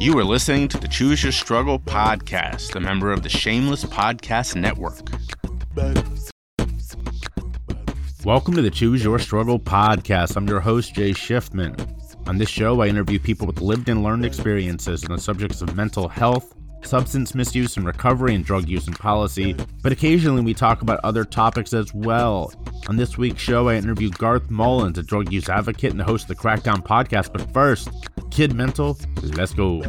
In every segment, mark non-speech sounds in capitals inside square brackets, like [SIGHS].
You are listening to the Choose Your Struggle podcast, a member of the Shameless Podcast Network. Welcome to the Choose Your Struggle podcast. I'm your host, Jay Shifman. On this show, I interview people with lived and learned experiences on the subjects of mental health, substance misuse and recovery, and drug use and policy, but occasionally we talk about other topics as well. On this week's show, I interview Garth Mullins, a drug use advocate and host of the Crackdown podcast. But first, Kid Mental, let's go.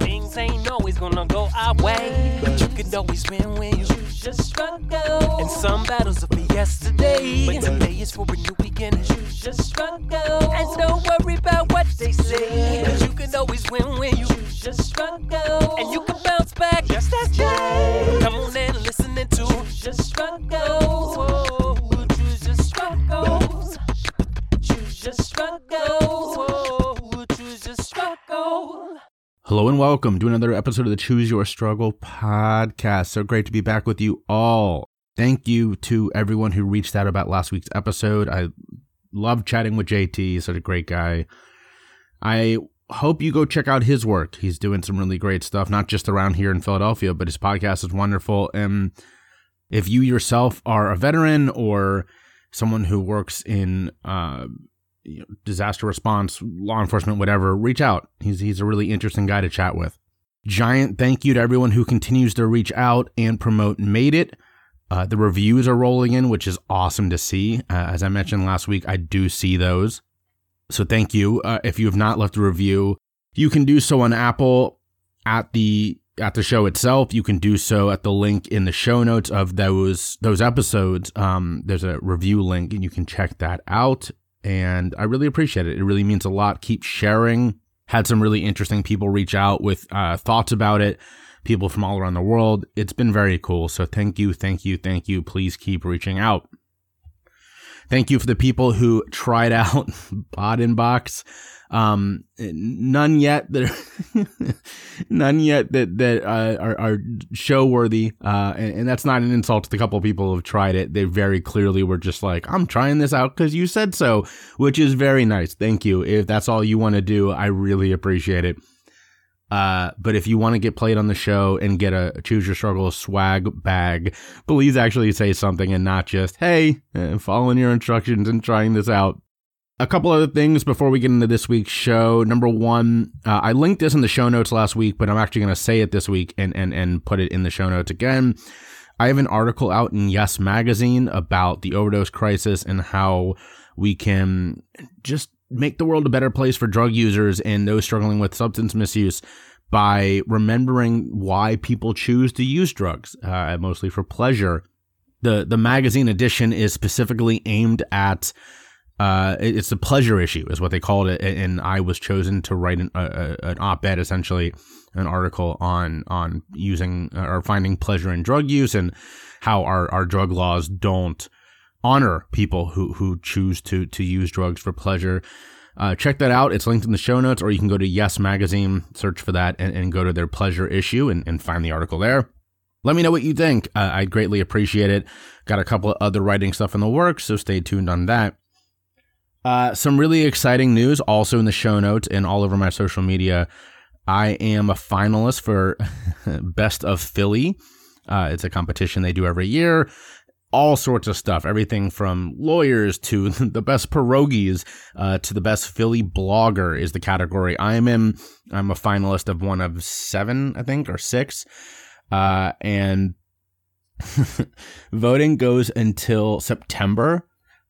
Things ain't always gonna go our way, but you always win you struggle. And some battles are for yesterday, but today is for a new beginning. Choose your struggle, and don't worry about what they say, cause you can always win when you choose your struggle, and you can bounce back just as Jay. Come on and listen to choose your struggle. Whoa, choose your struggle. Choose your struggle. Whoa, choose your struggle. Hello and welcome to another episode of the Choose Your Struggle podcast. So great to be back with you all. Thank you to everyone who reached out about last week's episode. I love chatting with JT, He's such a great guy. I hope you go check out his work. He's doing some really great stuff, not just around here in Philadelphia, but his podcast is wonderful. And if you yourself are a veteran or someone who works in uh, you know, disaster response, law enforcement, whatever, reach out. He's he's a really interesting guy to chat with. Giant thank you to everyone who continues to reach out and promote Made It. Uh, the reviews are rolling in, which is awesome to see. Uh, as I mentioned last week, I do see those. So thank you. Uh, if you have not left a review, you can do so on Apple at the at the show itself. You can do so at the link in the show notes of those those episodes. Um, there's a review link, and you can check that out and I really appreciate it. It really means a lot. Keep sharing. Had some really interesting people reach out with uh, thoughts about it, people from all around the world. It's been very cool. So thank you, thank you, thank you. Please keep reaching out. Thank you for the people who [LAUGHS] tried out [LAUGHS] Bot Inbox. Um, none yet that are [LAUGHS] none yet that that uh, are, are show worthy. Uh, and, and, that's not an insult to the couple people who've tried it. They very clearly were just like, I'm trying this out because you said so, which is very nice. Thank you. If that's all you want to do, I really appreciate it. Uh, but if you want to get played on the show and get a choose your struggle swag bag, please actually say something and not just, hey, uh, following your instructions and trying this out. A couple other things before we get into this week's show. Number one, uh, I linked this in the show notes last week, but I'm actually going to say it this week and, and, and put it in the show notes again. I have an article out in Yes Magazine about the overdose crisis and how we can just make the world a better place for drug users and those struggling with substance misuse by remembering why people choose to use drugs, uh, mostly for pleasure. The, the magazine edition is specifically aimed at uh, it's a pleasure issue, is what they called it, and I was chosen to write an, uh, an op-ed, essentially an article on on using uh, or finding pleasure in drug use and how our, our drug laws don't honor people who who choose to to use drugs for pleasure. Uh, check that out. It's linked in the show notes, or you can go to Yes Magazine, search for that, and, and go to their pleasure issue and, and find the article there. Let me know what you think. Uh, I'd greatly appreciate it. Got a couple of other writing stuff in the works, so stay tuned on that. Uh, some really exciting news also in the show notes and all over my social media. I am a finalist for [LAUGHS] Best of Philly. Uh, it's a competition they do every year. All sorts of stuff, everything from lawyers to [LAUGHS] the best pierogies uh, to the best Philly blogger is the category I'm in. I'm a finalist of one of seven, I think, or six. Uh, and [LAUGHS] voting goes until September.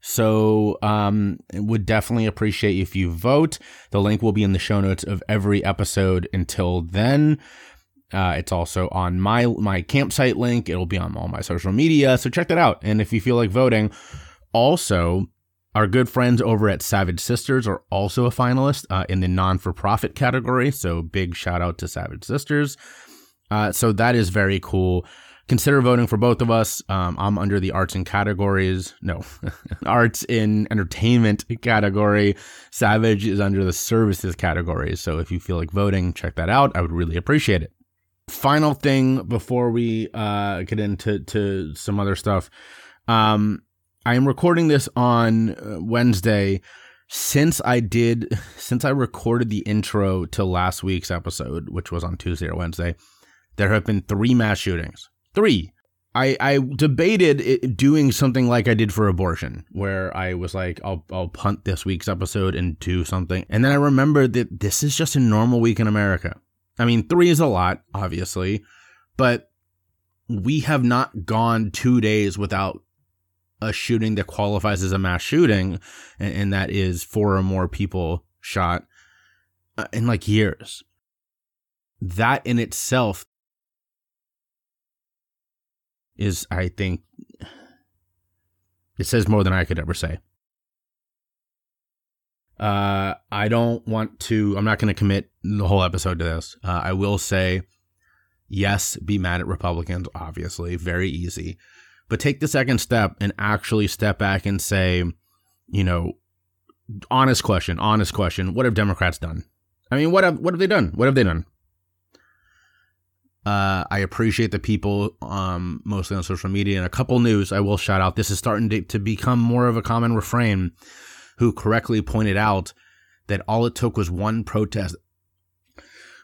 So, um, would definitely appreciate if you vote. The link will be in the show notes of every episode until then. Uh, it's also on my my campsite link. It'll be on all my social media, so check that out. And if you feel like voting, also our good friends over at Savage Sisters are also a finalist uh, in the non for profit category. So big shout out to Savage Sisters. Uh, so that is very cool consider voting for both of us. Um, I'm under the arts and categories. No, [LAUGHS] arts in entertainment category. Savage is under the services category. So if you feel like voting, check that out. I would really appreciate it. Final thing before we uh, get into to some other stuff. Um, I am recording this on uh, Wednesday. since I did, [LAUGHS] since I recorded the intro to last week's episode, which was on Tuesday or Wednesday, there have been three mass shootings. Three. I, I debated it, doing something like I did for abortion, where I was like, I'll, I'll punt this week's episode and do something. And then I remembered that this is just a normal week in America. I mean, three is a lot, obviously, but we have not gone two days without a shooting that qualifies as a mass shooting, and, and that is four or more people shot uh, in like years. That in itself is, I think, it says more than I could ever say. Uh, I don't want to, I'm not going to commit the whole episode to this. Uh, I will say, yes, be mad at Republicans, obviously, very easy. But take the second step and actually step back and say, you know, honest question, honest question. What have Democrats done? I mean, what have what have they done? What have they done? Uh, I appreciate the people, um, mostly on social media and a couple news. I will shout out. This is starting to, to become more of a common refrain. Who correctly pointed out that all it took was one protest.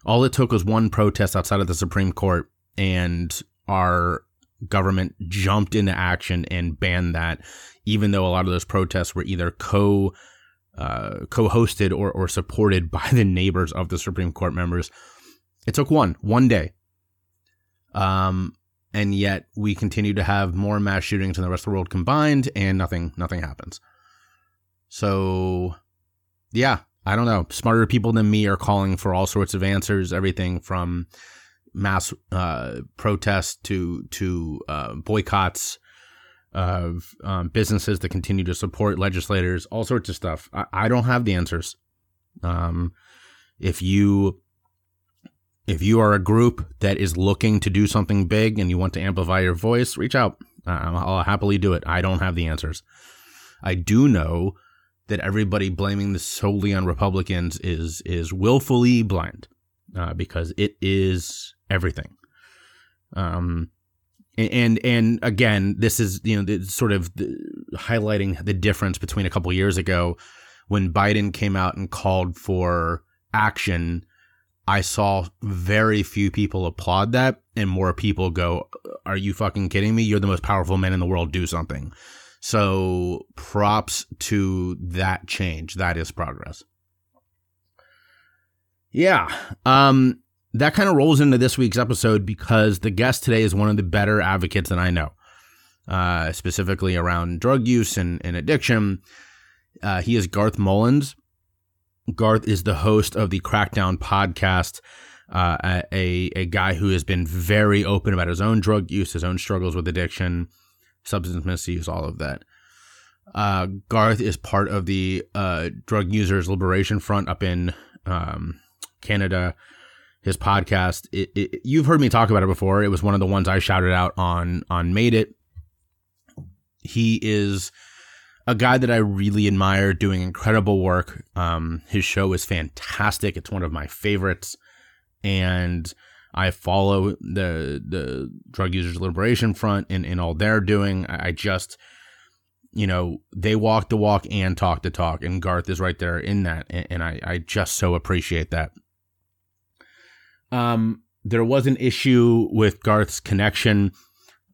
All it took was one protest outside of the Supreme Court, and our government jumped into action and banned that, even though a lot of those protests were either co uh, co-hosted or, or supported [LAUGHS] by the neighbors of the Supreme Court members. It took one, one day. Um, and yet we continue to have more mass shootings than the rest of the world combined, and nothing, nothing happens. So, yeah, I don't know. Smarter people than me are calling for all sorts of answers, everything from mass uh, protests to to uh, boycotts of um, businesses that continue to support legislators, all sorts of stuff. I, I don't have the answers. Um, if you if you are a group that is looking to do something big and you want to amplify your voice, reach out. I'll happily do it. I don't have the answers. I do know that everybody blaming this solely on Republicans is is willfully blind, uh, because it is everything. Um, and and again, this is you know sort of highlighting the difference between a couple years ago when Biden came out and called for action. I saw very few people applaud that, and more people go, "Are you fucking kidding me? You're the most powerful man in the world. Do something." So props to that change. That is progress. Yeah. Um, that kind of rolls into this week's episode because the guest today is one of the better advocates that I know, uh, specifically around drug use and, and addiction. Uh, he is Garth Mullins. Garth is the host of the Crackdown podcast, uh, a, a guy who has been very open about his own drug use, his own struggles with addiction, substance misuse, all of that. Uh, Garth is part of the uh, Drug Users Liberation Front up in um, Canada his podcast. It, it, you've heard me talk about it before. It was one of the ones I shouted out on on Made It. He is a guy that I really admire, doing incredible work. Um, his show is fantastic. It's one of my favorites, and I follow the the Drug Users Liberation Front and in all they're doing. I just you know, they walk the walk and talk the talk, and Garth is right there in that, and, and I, I just so appreciate that. Um, there was an issue with Garth's connection.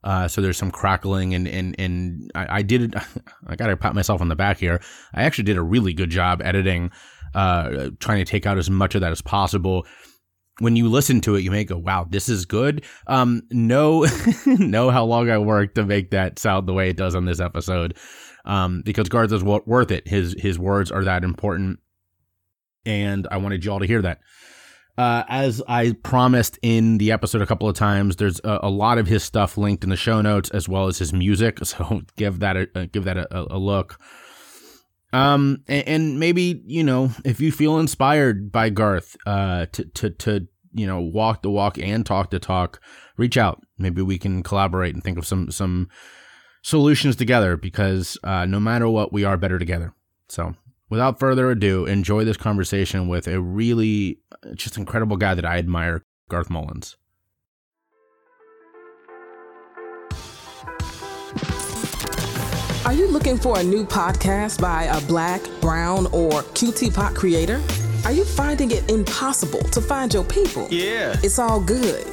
Uh, so there's some crackling and, and, and I, I did, [LAUGHS] I gotta pat myself on the back here. I actually did a really good job editing, uh, trying to take out as much of that as possible. When you listen to it, you may go, wow, this is good. Um, know, know [LAUGHS] how long I worked to make that sound the way it does on this episode. Um, because Garth is worth it. His, his words are that important. And I wanted y'all to hear that. Uh, as I promised in the episode a couple of times, there's a, a, lot of his stuff linked in the show notes as well as his music. [LAUGHS] So give that a, give that a, a look. Um, and, and, maybe you know if you feel inspired by Garth, uh, to to to you know walk the walk and talk the talk, reach out. Maybe we can collaborate and think of some some solutions together because uh, no matter what, we are better together. So without further ado, enjoy this conversation with a really uh, just incredible guy that I admire, Garth Mullins. Are you looking for a new podcast by a black, brown, or QT pop creator? Are you finding it impossible to find your people? Yeah. It's all good.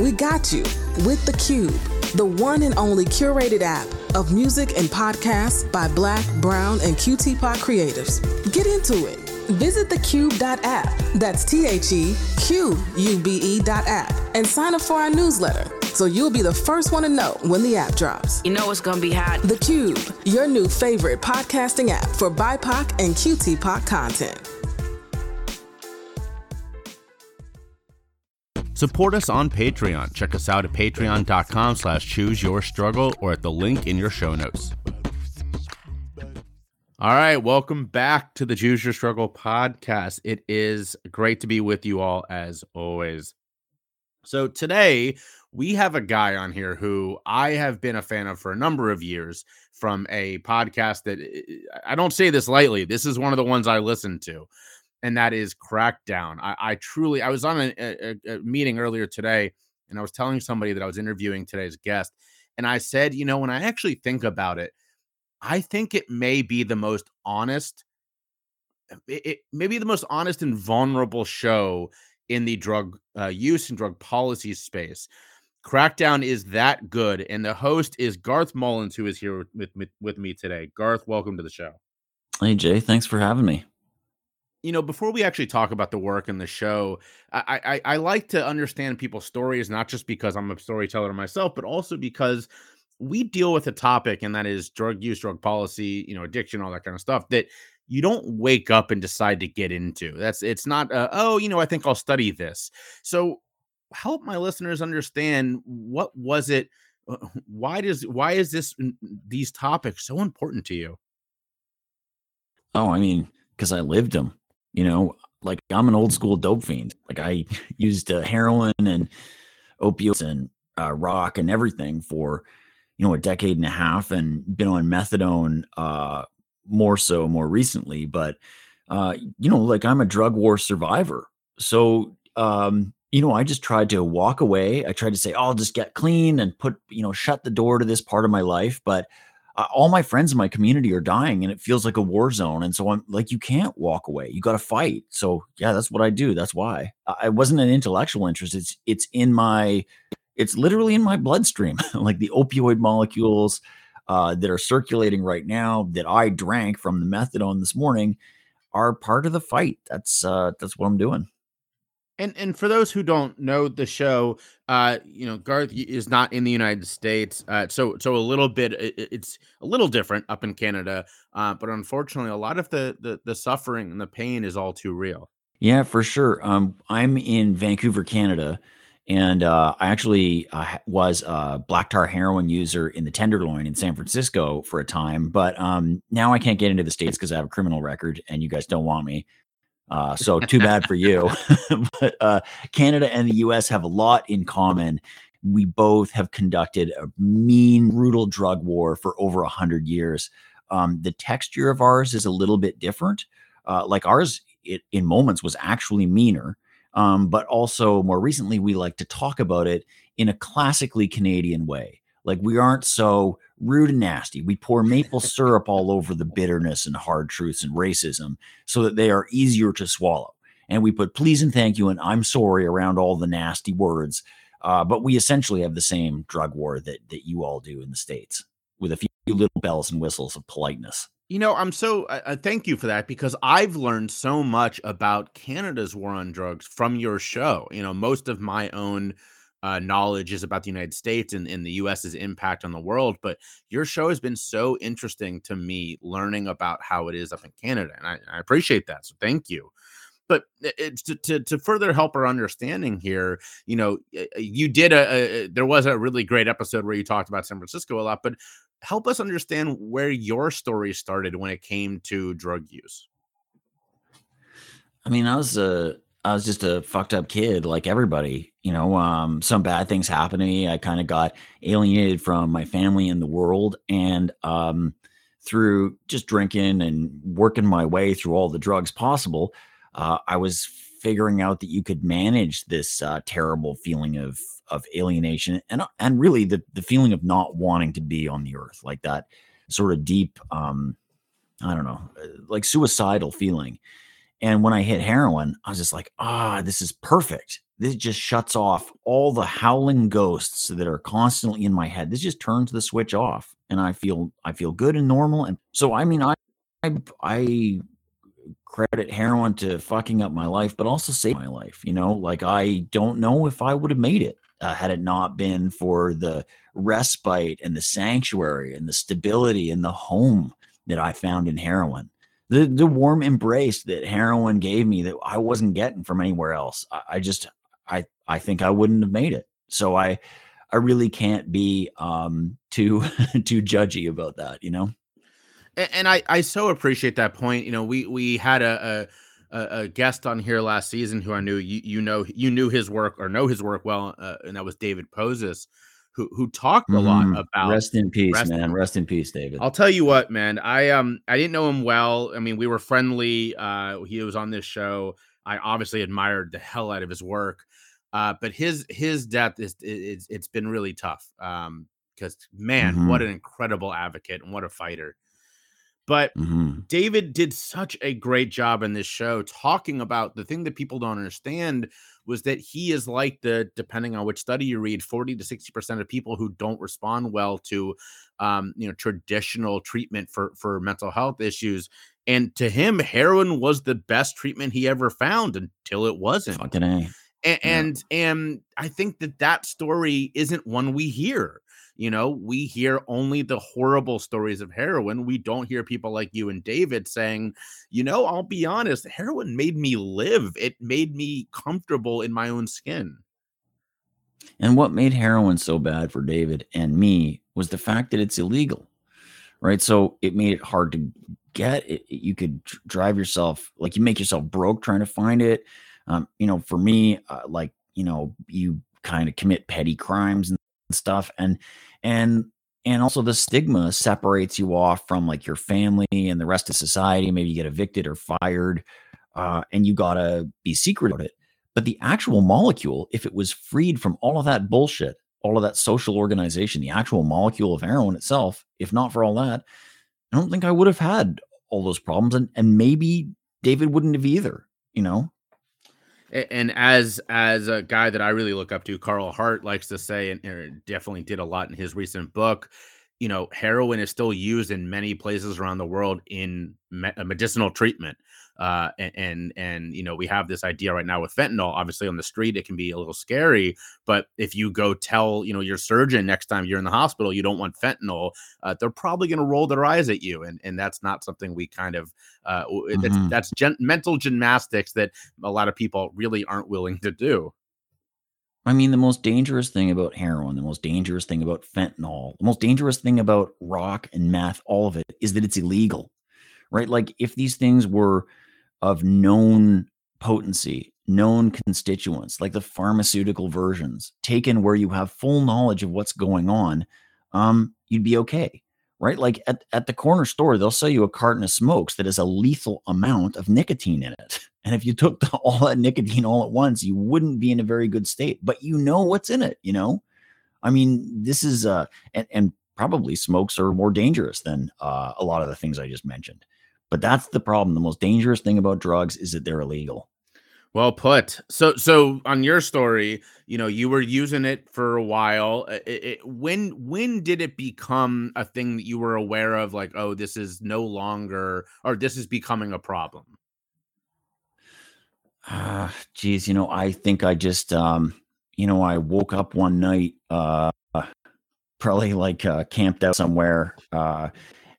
We got you with The Qube, the one and only curated app of music and podcasts by black, brown, and QT pop creators. Get into it. Visit theqube.app. That's T H E Q U B E dot app and sign up for our newsletter so you'll be the first one to know when the app drops. You know it's gonna be hot. The Qube, your new favorite podcasting app for BIPOC and QT pop content. Support us on Patreon. Check us out at patreon.com slash choose your struggle or at the link in your show notes. All right, welcome back to the Choose Your Struggle podcast. It is great to be with you all as always. So today we have a guy on here who I have been a fan of for a number of years from a podcast that I don't say this lightly. This is one of the ones I listen to, and that is Crackdown. I, I truly, I was on a, a, a meeting earlier today, and I was telling somebody that I was interviewing today's guest, and I said, you know, when I actually think about it, I think it may be the most honest, it, it maybe the most honest and vulnerable show in the drug uh, use and drug policy space. Crackdown is that good, and the host is Garth Mullins, who is here with with, with me today. Garth, welcome to the show. Hey Jay, thanks for having me. You know, before we actually talk about the work and the show, I, I I like to understand people's stories, not just because I'm a storyteller myself, but also because we deal with a topic, and that is drug use, drug policy, you know, addiction, all that kind of stuff that you don't wake up and decide to get into. That's it's not oh, you know, I think I'll study this. So help my listeners understand what was it uh, why does why is this these topics so important to you oh i mean because i lived them you know like i'm an old school dope fiend like i used uh, heroin and opiates and uh, rock and everything for you know a decade and a half and been on methadone uh more so more recently but uh you know like i'm a drug war survivor so um you know, I just tried to walk away. I tried to say, oh, I'll just get clean and put, you know, shut the door to this part of my life. But all my friends in my community are dying and it feels like a war zone. And so I'm like, you can't walk away. You got to fight. So yeah, that's what I do. That's why I wasn't an intellectual interest. It's, it's in my, it's literally in my bloodstream, [LAUGHS] like the opioid molecules uh, that are circulating right now that I drank from the methadone this morning are part of the fight. That's, uh, that's what I'm doing. And and for those who don't know the show, uh, you know, Garth is not in the United States, uh, so so a little bit it, it's a little different up in Canada, uh, but unfortunately, a lot of the, the the suffering and the pain is all too real. Yeah, for sure. Um, I'm in Vancouver, Canada, and uh, I actually uh, was a black tar heroin user in the Tenderloin in San Francisco for a time, but um, now I can't get into the states because I have a criminal record, and you guys don't want me. Uh, so too bad for you. [LAUGHS] [LAUGHS] but uh, Canada and the U.S. have a lot in common. We both have conducted a mean, brutal drug war for over a hundred years. Um, the texture of ours is a little bit different. Uh, like ours, it, in moments was actually meaner, um, but also more recently we like to talk about it in a classically Canadian way. Like we aren't so rude and nasty. We pour maple syrup all over the bitterness and hard truths and racism so that they are easier to swallow. And we put please and thank you and I'm sorry around all the nasty words. Uh, but we essentially have the same drug war that that you all do in the states, with a few little bells and whistles of politeness. You know, I'm so uh, thank you for that because I've learned so much about Canada's war on drugs from your show. You know, most of my own uh, knowledge is about the United States and, and the US's impact on the world. But your show has been so interesting to me learning about how it is up in Canada. And I, I appreciate that. So thank you. But to, to, to, further help our understanding here, you know, you did a, a, there was a really great episode where you talked about San Francisco a lot, but help us understand where your story started when it came to drug use. I mean, I was a I was just a fucked up kid like everybody. You know, um, some bad things happened to me. I kind of got alienated from my family and the world. And um, through just drinking and working my way through all the drugs possible, uh, I was figuring out that you could manage this uh, terrible feeling of of alienation and and really the the feeling of not wanting to be on the earth like that sort of deep, um, I don't know, uh, like suicidal feeling. And when I hit heroin, I was just like, ah, this is perfect. This just shuts off all the howling ghosts that are constantly in my head. This just turns the switch off, and I feel I feel good and normal. And so, I mean, I I, I credit heroin to fucking up my life, but also save my life. You know, like I don't know if I would have made it uh, had it not been for the respite and the sanctuary and the stability and the home that I found in heroin. The, the warm embrace that heroin gave me that I wasn't getting from anywhere else. I, I just I I think I wouldn't have made it. So I I really can't be um too [LAUGHS] too judgy about that, you know. And, and I I so appreciate that point. You know, we we had a, a a, guest on here last season who I knew you you know you knew his work or know his work well, uh, and that was David Poses, who who talked a lot mm, about rest in peace, rest man. In, rest in peace, David. I'll tell you what, man. I um I didn't know him well. I mean, we were friendly. Uh, he was on this show. I obviously admired the hell out of his work. Uh, but his his death is it's it's been really tough. Um, because man, mm-hmm. what an incredible advocate and what a fighter. But mm-hmm. David did such a great job in this show talking about the thing that people don't understand was that he is like the depending on which study you read 40 to 60% of people who don't respond well to um, you know traditional treatment for for mental health issues and to him heroin was the best treatment he ever found until it wasn't Fucking a. And, yeah. and and I think that that story isn't one we hear. You know, we hear only the horrible stories of heroin. We don't hear people like you and David saying, you know, I'll be honest, heroin made me live. It made me comfortable in my own skin. And what made heroin so bad for David and me was the fact that it's illegal, right? So it made it hard to get. It, you could drive yourself, like you make yourself broke trying to find it. Um, you know, for me, uh, like you know, you kind of commit petty crimes and stuff, and and and also the stigma separates you off from like your family and the rest of society. Maybe you get evicted or fired, uh, and you gotta be secret about it. But the actual molecule, if it was freed from all of that bullshit, all of that social organization, the actual molecule of heroin itself, if not for all that, I don't think I would have had all those problems. And and maybe David wouldn't have either, you know? And as as a guy that I really look up to, Carl Hart likes to say, and definitely did a lot in his recent book. You know, heroin is still used in many places around the world in me- medicinal treatment. Uh, and, and, and you know we have this idea right now with fentanyl. Obviously, on the street it can be a little scary, but if you go tell you know your surgeon next time you're in the hospital you don't want fentanyl, uh, they're probably going to roll their eyes at you, and and that's not something we kind of uh, mm-hmm. that's, that's gen- mental gymnastics that a lot of people really aren't willing to do. I mean, the most dangerous thing about heroin, the most dangerous thing about fentanyl, the most dangerous thing about rock and meth, all of it is that it's illegal, right? Like, if these things were of known potency, known constituents, like the pharmaceutical versions, taken where you have full knowledge of what's going on, um, you'd be okay. Right? Like at, at the corner store, they'll sell you a carton of smokes that has a lethal amount of nicotine in it. And if you took the, [LAUGHS] all that nicotine all at once, you wouldn't be in a very good state. But you know what's in it, you know? I mean, this is uh and, and probably smokes are more dangerous than uh, a lot of the things I just mentioned. But that's the problem. The most dangerous thing about drugs is that they're illegal. Well put. So, so on your story, you know, you were using it for a while. It, it, when when did it become a thing that you were aware of? Like, oh, this is no longer, or this is becoming a problem. Uh, geez, you know, I think I just, um, you know, I woke up one night, uh, probably like uh, camped out somewhere, uh,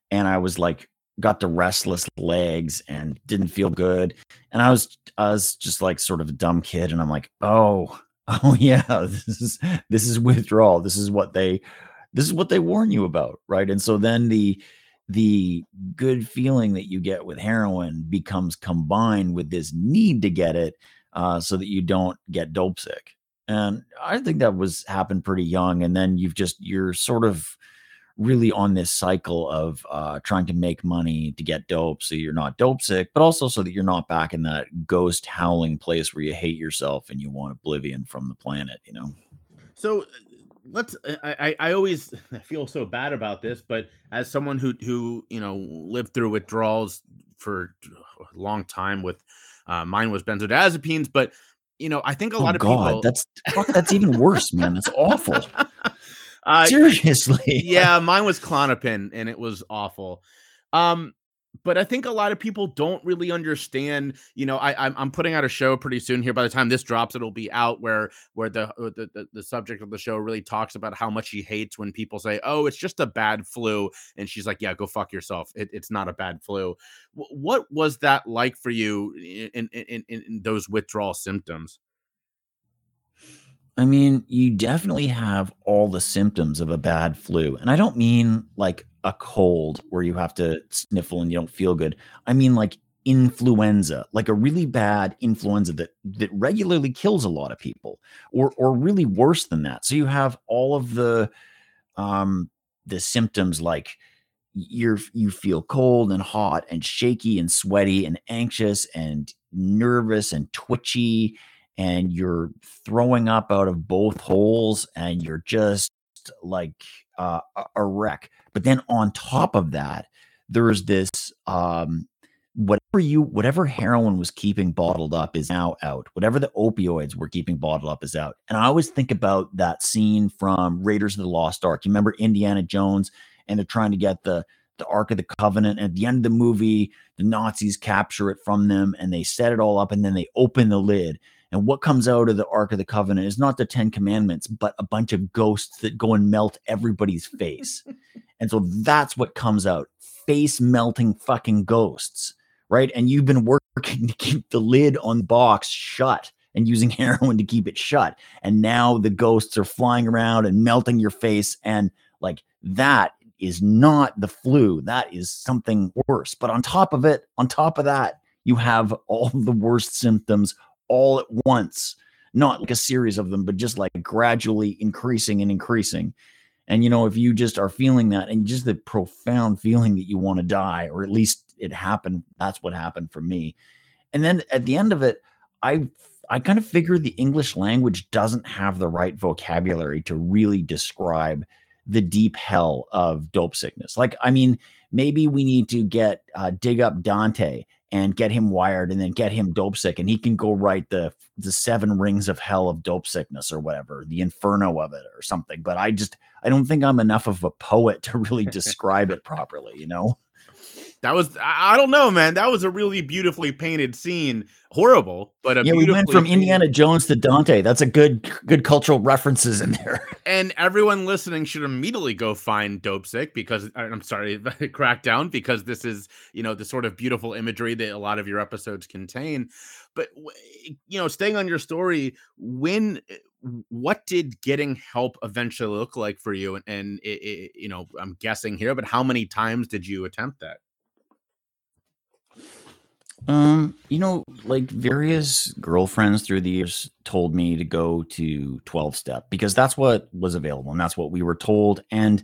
and I was like got the restless legs and didn't feel good. And I was I was just like sort of a dumb kid and I'm like, "Oh, [LAUGHS] oh yeah, this is this is withdrawal. This is what they this is what they warn you about, right?" And so then the the good feeling that you get with heroin becomes combined with this need to get it uh, so that you don't get dope sick. And I think that was happened pretty young. And then you've just you're sort of really on this cycle of uh, trying to make money to get dope so you're not dope sick, but also so that you're not back in that ghost howling place where you hate yourself and you want oblivion from the planet, you know? So let's I, I always [LAUGHS] feel so bad about this but as someone who who you know lived through withdrawals for a long time with uh, mine was benzodiazepines but you know i think a oh lot of God, people that's that's even worse, man. That's awful. [LAUGHS] uh, Seriously. yeah mine was Klonopin and it was awful um but I think a lot of people don't really understand. You know, I I'm, I'm putting out a show pretty soon here. By the time this drops, it'll be out where where the, uh, the the the subject of the show really talks about how much she hates when people say, "Oh, it's just a bad flu," and she's like, "Yeah, go fuck yourself. It, it's not a bad flu." W- what was that like for you in in, in in those withdrawal symptoms? I mean, you definitely have all the symptoms of a bad flu. And I don't mean like a cold where you have to sniffle and you don't feel good. I mean like influenza, like a really bad influenza that that regularly kills a lot of people or or really worse than that. So you have all of the um the symptoms like you're you feel cold and hot and shaky and sweaty and anxious and nervous and twitchy and you're throwing up out of both holes and you're just like uh, a- a wreck. But then on top of that, there's this um, whatever you whatever heroin was keeping bottled up is now out. Whatever the opioids were keeping bottled up is out. And I always think about that scene from Raiders of the Lost Ark. You remember Indiana Jones and they're trying to get the the Ark of the Covenant. And at the end of the movie, the Nazis capture it from them and they set it all up and then they open the lid. And what comes out of the Ark of the Covenant is not the Ten Commandments, but a bunch of ghosts that go and melt everybody's face. [LAUGHS] and so that's what comes out face melting fucking ghosts, right? And you've been working [LAUGHS] to keep the lid on the box shut and using [LAUGHS] heroin to keep it shut. And now the ghosts are flying around and melting your face. And like that is not the flu. That is something worse. But on top of it, on top of that, you have all the worst symptoms all at once, not like a series of them, but just like gradually increasing and increasing. And you know, if you just are feeling that and just the profound feeling that you want to die, or at least it happened, that's what happened for me. And then at the end of it, I I kind of figured the English language doesn't have the right vocabulary to really describe the deep hell of dope sickness. Like, I mean, maybe we need to get uh, dig up Dante and get him wired and then get him dope sick and he can go write the the seven rings of hell of dope sickness or whatever the inferno of it or something but i just i don't think i'm enough of a poet to really [LAUGHS] describe it properly you know That was I don't know, man. That was a really beautifully painted scene. Horrible, but a yeah we went from painted- indiana jones to dante that's a good good cultural references in there [LAUGHS] And everyone listening should immediately go find Dope Sick because I'm sorry, [LAUGHS] Crackdown because this is you know the sort of beautiful imagery that a lot of your episodes contain. But you know, staying on your story, when what did getting help eventually look like for you? And, and it, it, you know, I'm guessing here, but how many times did you attempt that? Um, you know, like various girlfriends through the years told me to go to 12 step because that's what was available and that's what we were told. And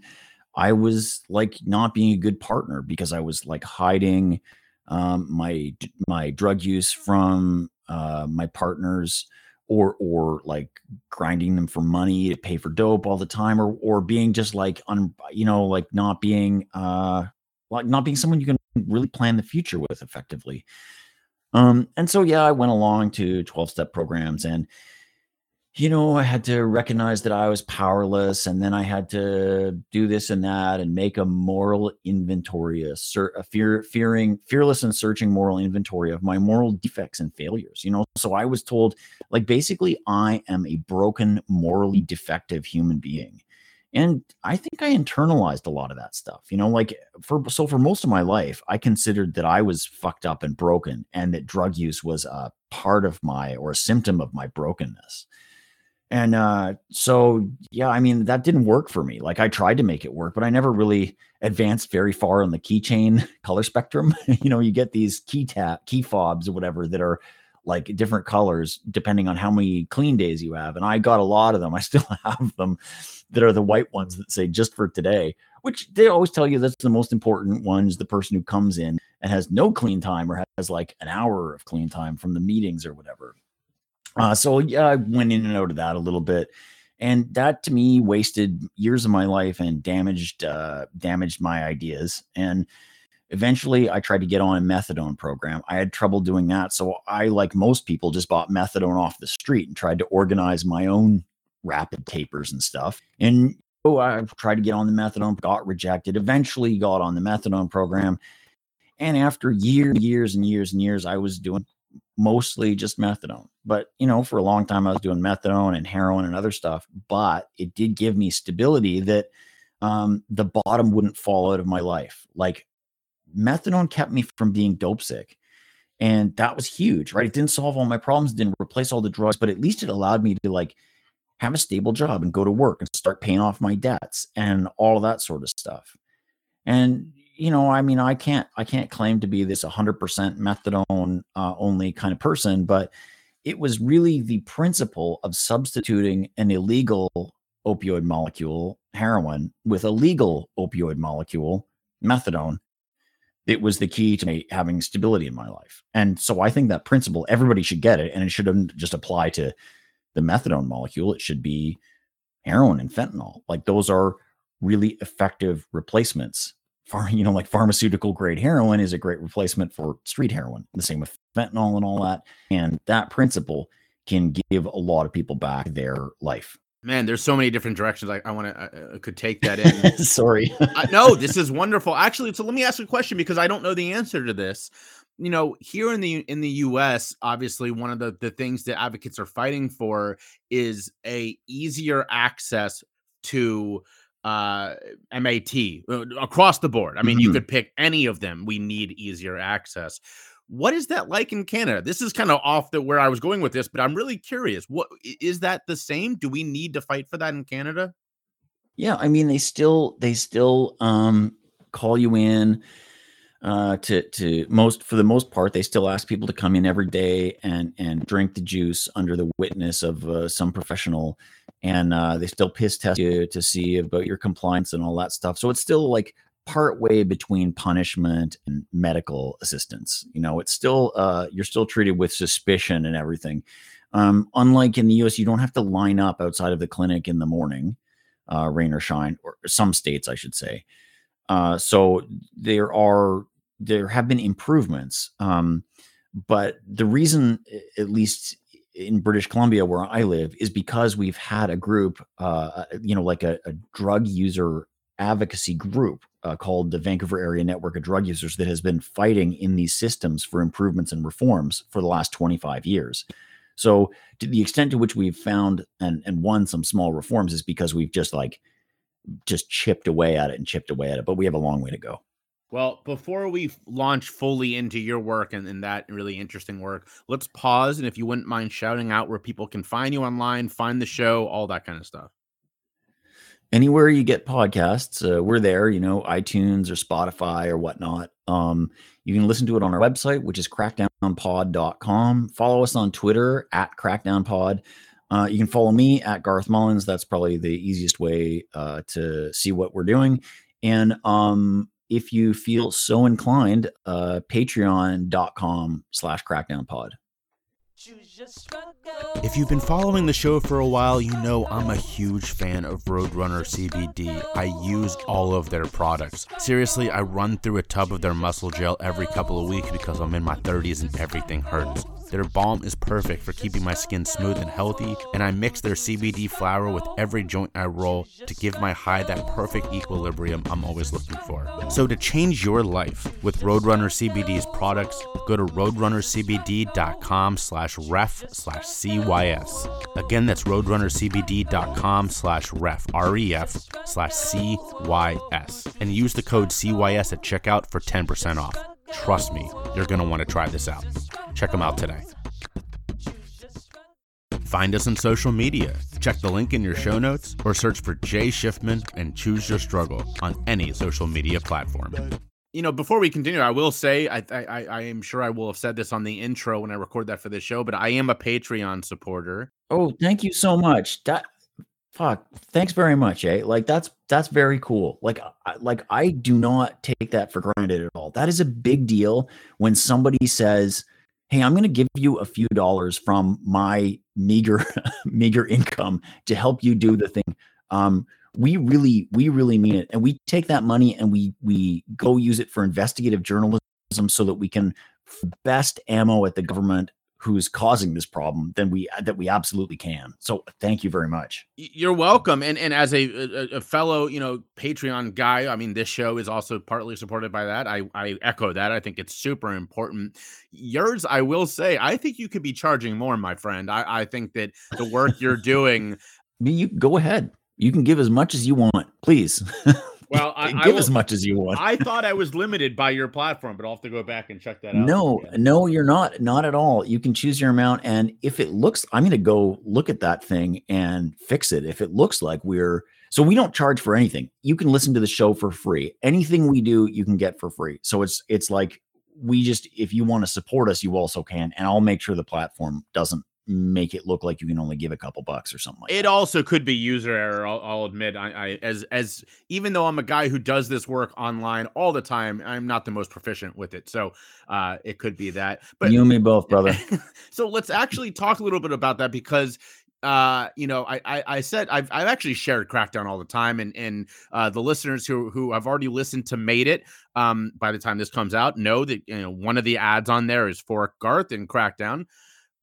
I was like not being a good partner because I was like hiding um, my my drug use from uh, my partners or or like grinding them for money to pay for dope all the time or or being just like un, you know like not being uh like not being someone you can really plan the future with effectively um, and so yeah, I went along to 12 step programs and you know, I had to recognize that I was powerless and then I had to do this and that and make a moral inventory, a, cer- a fear fearing fearless and searching moral inventory of my moral defects and failures, you know. So I was told like basically I am a broken morally defective human being. And I think I internalized a lot of that stuff. You know, like for so for most of my life, I considered that I was fucked up and broken and that drug use was a part of my or a symptom of my brokenness. And uh so yeah, I mean that didn't work for me. Like I tried to make it work, but I never really advanced very far on the keychain [LAUGHS] color spectrum. [LAUGHS] you know, you get these key tap key fobs or whatever that are like different colors depending on how many clean days you have. And I got a lot of them. I still [LAUGHS] have them that are the white ones that say just for today, which they always tell you that's the most important one is the person who comes in and has no clean time or has like an hour of clean time from the meetings or whatever. Uh, so yeah, I went in and out of that a little bit. and that to me wasted years of my life and damaged uh, damaged my ideas. And eventually, I tried to get on a methadone program. I had trouble doing that, so I, like most people, just bought methadone off the street and tried to organize my own rapid tapers and stuff. And oh, I tried to get on the methadone, got rejected. Eventually, got on the methadone program. And after years, years and years and years, I was doing mostly just methadone. But, you know, for a long time, I was doing methadone and heroin and other stuff. But it did give me stability that um, the bottom wouldn't fall out of my life. Like methadone kept me from being dope sick. And that was huge, right? It didn't solve all my problems, didn't replace all the drugs, but at least it allowed me to like have a stable job and go to work and start paying off my debts and all of that sort of stuff. And you know, I mean, I can't I can't claim to be this 100% methadone uh, only kind of person, but it was really the principle of substituting an illegal opioid molecule, heroin, with a legal opioid molecule, methadone. It was the key to me having stability in my life. And so I think that principle, everybody should get it. And it shouldn't just apply to the methadone molecule. It should be heroin and fentanyl. Like those are really effective replacements far, [LAUGHS] you know, like pharmaceutical grade heroin is a great replacement for street heroin. The same with fentanyl and all that. And that principle can give a lot of people back their life. Man, there's so many different directions I, I want to I, could take that in. [LAUGHS] Sorry. uh, no, this is wonderful. Actually, so let me ask a question because I don't know the answer to this. You know, here in the in the U.S., obviously, one of the the things that advocates are fighting for is a easier access to uh MAT uh, across the board. I mean, mm-hmm. you could pick any of them. We need easier access. What is that like in Canada? This is kind of off the where I was going with this, but I'm really curious. What is that the same? Do we need to fight for that in Canada? Yeah, I mean, they still they still um call you in uh to to most for the most part they still ask people to come in every day and and drink the juice under the witness of uh, some professional and uh, they still piss test you to see about your compliance and all that stuff. So it's still like part way between punishment and medical assistance. You know, it's still uh, you're still treated with suspicion and everything. Um, unlike in the U.S., you don't have to line up outside of the clinic in the morning, uh, rain or shine, or some states, I should say. Uh, so there are there have been improvements, um, but the reason, at least in British Columbia, where I live, is because we've had a group, uh, uh, you know, like a, a drug user advocacy group uh, called the Vancouver Area Network of Drug Users that has been fighting in these systems for improvements and reforms for the last 25 years. So, to the extent to which we've found and and won some small reforms is because we've just like just chipped away at it and chipped away at it, but we have a long way to go. Well, before we launch fully into your work and, and that really interesting work, let's pause. And if you wouldn't mind shouting out where people can find you online, find the show, all that kind of stuff. Anywhere you get podcasts, uh, we're there, you know, iTunes or Spotify or whatnot. Um, you can listen to it on our website, which is crackdownpod.com. Follow us on Twitter at crackdownpod. Uh, you can follow me at Garth Mullins. That's probably the easiest way uh, to see what we're doing. And um, if you feel so inclined, uh, patreon.com slash crackdownpod. If you've been following the show for a while, you know I'm a huge fan of Roadrunner CBD. I use all of their products. Seriously, I run through a tub of their muscle gel every couple of weeks because I'm in my 30s and everything hurts. Their balm is perfect for keeping my skin smooth and healthy, and I mix their CBD flower with every joint I roll to give my high that perfect equilibrium I'm always looking for. So to change your life with Roadrunner CBD's products, go to roadrunnercbd.com slash ref slash CYS. Again, that's roadrunnercbd.com slash ref, R-E-F slash C-Y-S. And use the code CYS at checkout for 10% off. Trust me, you're going to want to try this out. Check them out today. Find us on social media. Check the link in your show notes or search for Jay Shifman and Choose Your Struggle on any social media platform. You know, before we continue, I will say I, I I am sure I will have said this on the intro when I record that for this show, but I am a Patreon supporter. Oh, thank you so much. That fuck thanks very much eh like that's that's very cool like I, like i do not take that for granted at all that is a big deal when somebody says hey, I'm going to give you a few dollars from my meager [LAUGHS] meager income to help you do the thing. Um, we really we really mean it, and we take that money and we we go use it for investigative journalism so that we can best ammo at the government who's causing this problem then we that we absolutely can. So thank you very much. You're welcome and and as a, a, a, fellow you know patreon guy i mean this show is also partly supported by that. I i echo that. I think it's super important. Yours i will say i think you could be charging more my friend. I i think that the work you're [LAUGHS] doing me you go ahead you can give as much as you want please [LAUGHS] Well, I, give I will, as much as you want. I thought I was limited by your platform, but I'll have to go back and check that out. No, no, you're not. Not at all. You can choose your amount, and if it looks, I'm going to go look at that thing and fix it. If it looks like we're so we don't charge for anything. You can listen to the show for free. Anything we do, you can get for free. So it's it's like we just if you want to support us, you also can, and I'll make sure the platform doesn't make it look like you can only give a couple bucks or something like it that. also could be user error I'll, I'll admit. I, I, as as even though i'm a guy who does this work online all the time i'm not the most proficient with it. So uh it could be that but you and me both [LAUGHS] brother. So let's actually talk a little bit about that because uh you know I, I i, said I've, I've actually shared crackdown all the time and and uh the listeners who who have already listened to made it um by the time this comes out know that you know one of the ads on there is for garth and crackdown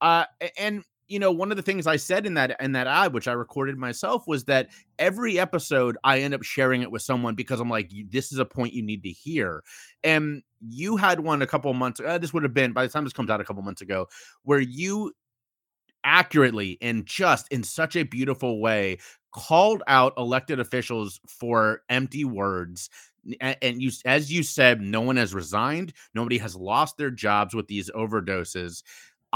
uh, and you know, one of the things I said in that in that ad, which I recorded myself, was that every episode I end up sharing it with someone because I'm like, this is a point you need to hear. And you had one a couple months. Uh, this would have been by the time this comes out a couple months ago, where you accurately and just in such a beautiful way called out elected officials for empty words and you as you said no one has resigned nobody has lost their jobs with these overdoses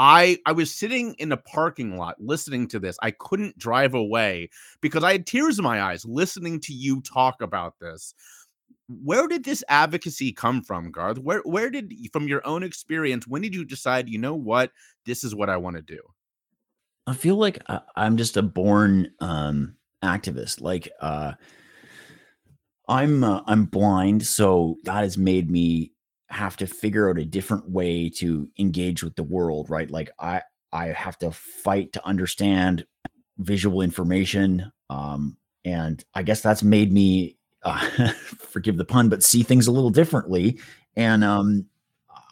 I I was sitting in a parking lot listening to this. I couldn't drive away because I had tears in my eyes listening to you talk about this. Where did this advocacy come from, Garth? Where where did from your own experience, when did you decide, you know what, this is what I want to do? I feel like I'm just a born um activist. Like uh I'm uh, I'm blind, so God has made me have to figure out a different way to engage with the world, right? Like I I have to fight to understand visual information. Um, and I guess that's made me uh, [LAUGHS] forgive the pun, but see things a little differently. And um,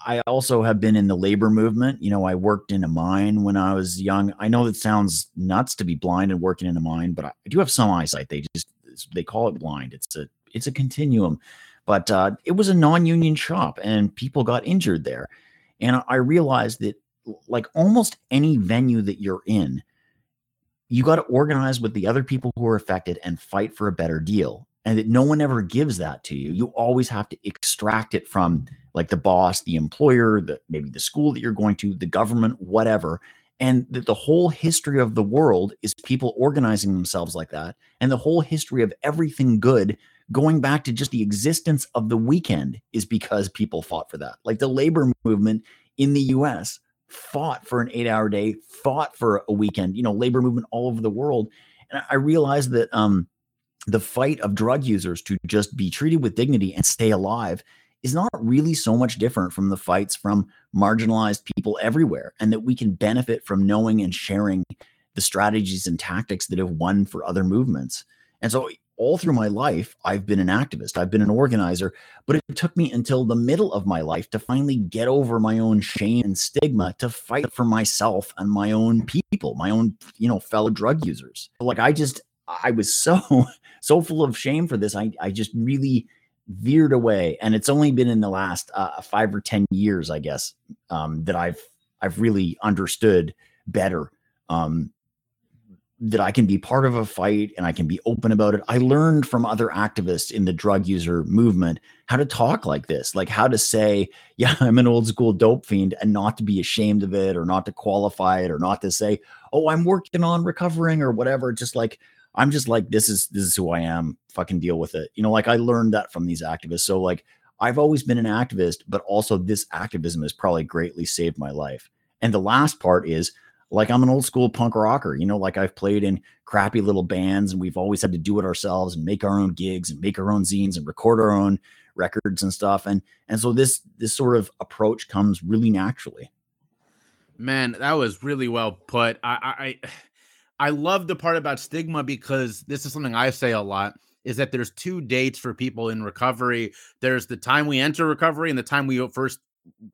I also have been in the labor movement. You know, I worked in a mine when I was young. I know that sounds nuts to be blind and working in a mine, but I do have some eyesight. They just they call it blind. It's a it's a continuum. But uh, it was a non-union shop, and people got injured there. And I realized that, like almost any venue that you're in, you got to organize with the other people who are affected and fight for a better deal. And that no one ever gives that to you. You always have to extract it from like the boss, the employer, the maybe the school that you're going to, the government, whatever and that the whole history of the world is people organizing themselves like that and the whole history of everything good going back to just the existence of the weekend is because people fought for that. Like the labor movement in the US fought for an eight hour day, fought for a weekend, you know, labor movement all over the world. And I realized that um, the fight of drug users to just be treated with dignity and stay alive is not really so much different from the fights from marginalized people everywhere, and that we can benefit from knowing and sharing the strategies and tactics that have won for other movements. And so all through my life, I've been an activist, I've been an organizer, but it took me until the middle of my life to finally get over my own shame and stigma to fight for myself and my own people, my own, you know, fellow drug users. Like I just, I was so, [LAUGHS] so full of shame for this. I, I just really veered away. And it's only been in the last uh, five or 10 years, I guess, um, that I've, I've really understood better um, that I can be part of a fight and I can be open about it. I learned from other activists in the drug user movement how to talk like this, like how to say, [LAUGHS] yeah, I'm an old school dope fiend and not to be ashamed of it or not to qualify it or not to say, oh, I'm working on recovering or whatever. Just like, I'm just like, this is, this is who I am. Fucking deal with it. You know, like I learned that from these activists. So like, I've always been an activist, but also this activism has probably greatly saved my life. And the last part is, like I'm an old school punk rocker, you know, like I've played in crappy little bands and we've always had to do it ourselves and make our own gigs and make our own zines and record our own records and stuff. And and so this this sort of approach comes really naturally. Man, that was really well put. I I I [SIGHS] love the part about stigma because this is something I say a lot is that there's two dates for people in recovery. There's the time we enter recovery and the time we first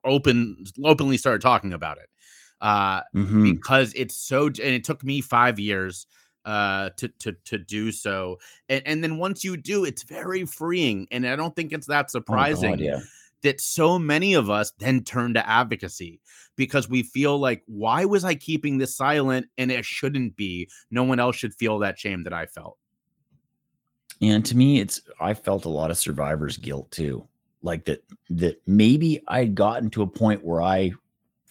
open openly started talking about it. Uh, mm-hmm. because it's so and it took me 5 years uh to to to do so and, and then once you do it's very freeing and i don't think it's that surprising oh God, yeah. that so many of us then turn to advocacy because we feel like why was i keeping this silent and it shouldn't be no one else should feel that shame that i felt and to me it's i felt a lot of survivor's guilt too like that that maybe i'd gotten to a point where i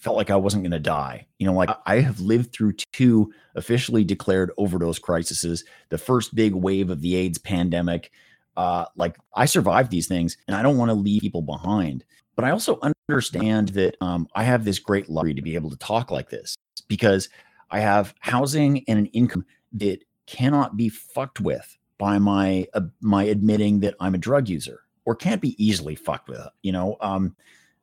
felt like I wasn't going to die. You know, like I have lived through two officially declared overdose crises, the first big wave of the AIDS pandemic. Uh, like I survived these things and I don't want to leave people behind. But I also understand that um, I have this great luxury to be able to talk like this because I have housing and an income that cannot be fucked with by my uh, my admitting that I'm a drug user or can't be easily fucked with. You know, um,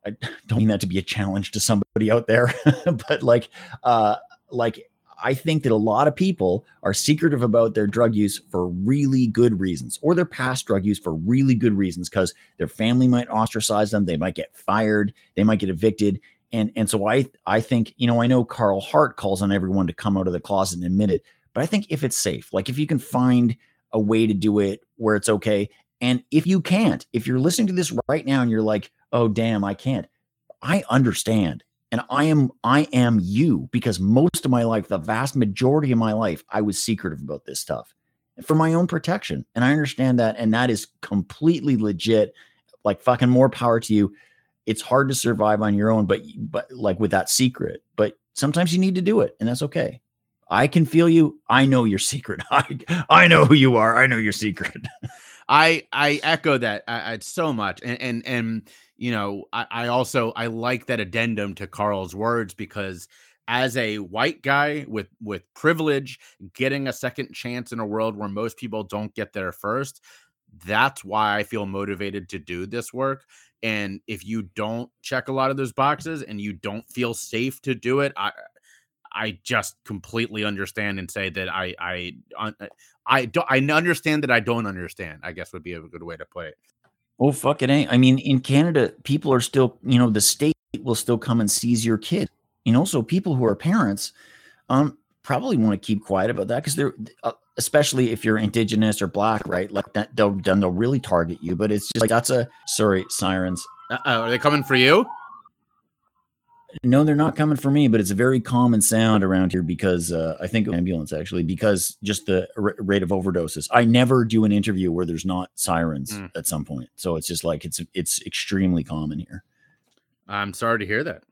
I [LAUGHS] don't mean that to be a challenge to somebody out there, [LAUGHS] but like, uh, like I think that a lot of people are secretive about their drug use for really good reasons, or their past drug use for really good reasons, because their family might ostracize them, they might get fired, they might get evicted, and and so I I think you know I know Carl Hart calls on everyone to come out of the closet and admit it, but I think if it's safe, like if you can find a way to do it where it's okay, and if you can't, if you're listening to this right now and you're like, oh damn, I can't. I understand. And I am I am you because most of my life, the vast majority of my life, I was secretive about this stuff for my own protection. And I understand that. And that is completely legit. Like fucking more power to you. It's hard to survive on your own, but but like with that secret. But sometimes you need to do it, and that's okay. I can feel you. I know your secret. [LAUGHS] I I know who you are. I know your secret. I I echo that I, I, so much, and and and you know I, I also I like that addendum to Carl's words because as a white guy with with privilege, getting a second chance in a world where most people don't get there first, that's why I feel motivated to do this work. And if you don't check a lot of those boxes and you don't feel safe to do it, I I just completely understand and say that I I I don't I understand that I don't understand. I guess would be a good way to put it. Oh fuck it ain't. I mean, in Canada, people are still you know the state will still come and seize your kid. You know, so people who are parents, um, probably want to keep quiet about that because they're uh, especially if you're indigenous or black, right? Like that, they'll then they'll really target you. But it's just like that's a sorry sirens. Uh-oh, are they coming for you? No, they're not coming for me, but it's a very common sound around here because uh, I think ambulance actually because just the r- rate of overdoses. I never do an interview where there's not sirens mm. at some point, so it's just like it's it's extremely common here. I'm sorry to hear that.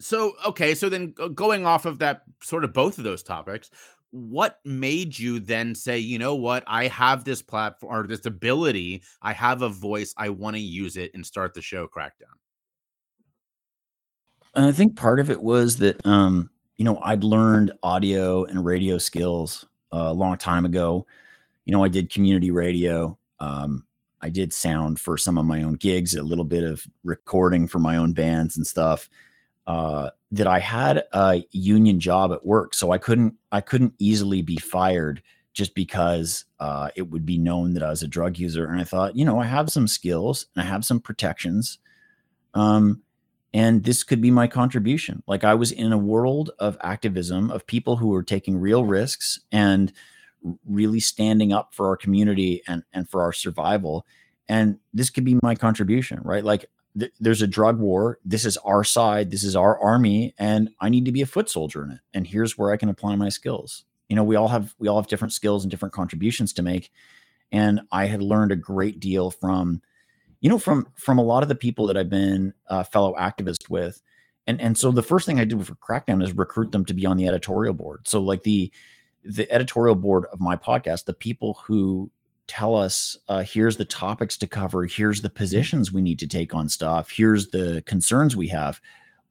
So okay, so then going off of that, sort of both of those topics, what made you then say, you know what, I have this platform or this ability, I have a voice, I want to use it and start the show Crackdown? I think part of it was that um, you know I'd learned audio and radio skills uh, a long time ago. You know, I did community radio. Um, I did sound for some of my own gigs, a little bit of recording for my own bands and stuff. Uh, that I had a union job at work, so I couldn't I couldn't easily be fired just because uh, it would be known that I was a drug user. And I thought, you know, I have some skills and I have some protections. Um, and this could be my contribution. Like i was in a world of activism of people who were taking real risks and really standing up for our community and and for our survival. And this could be my contribution right? Like th- there's a drug war. This is our side. This is our army and i need to be a foot soldier in it. And here's where i can apply my skills. You know we all have we all have different skills and different contributions to make. And i had learned a great deal from you know, from from a lot of the people that I've been a fellow activist with, and and so the first thing I did for Crackdown is recruit them to be on the editorial board. So like the the editorial board of my podcast, the people who tell us uh, here's the topics to cover, here's the positions we need to take on stuff, here's the concerns we have.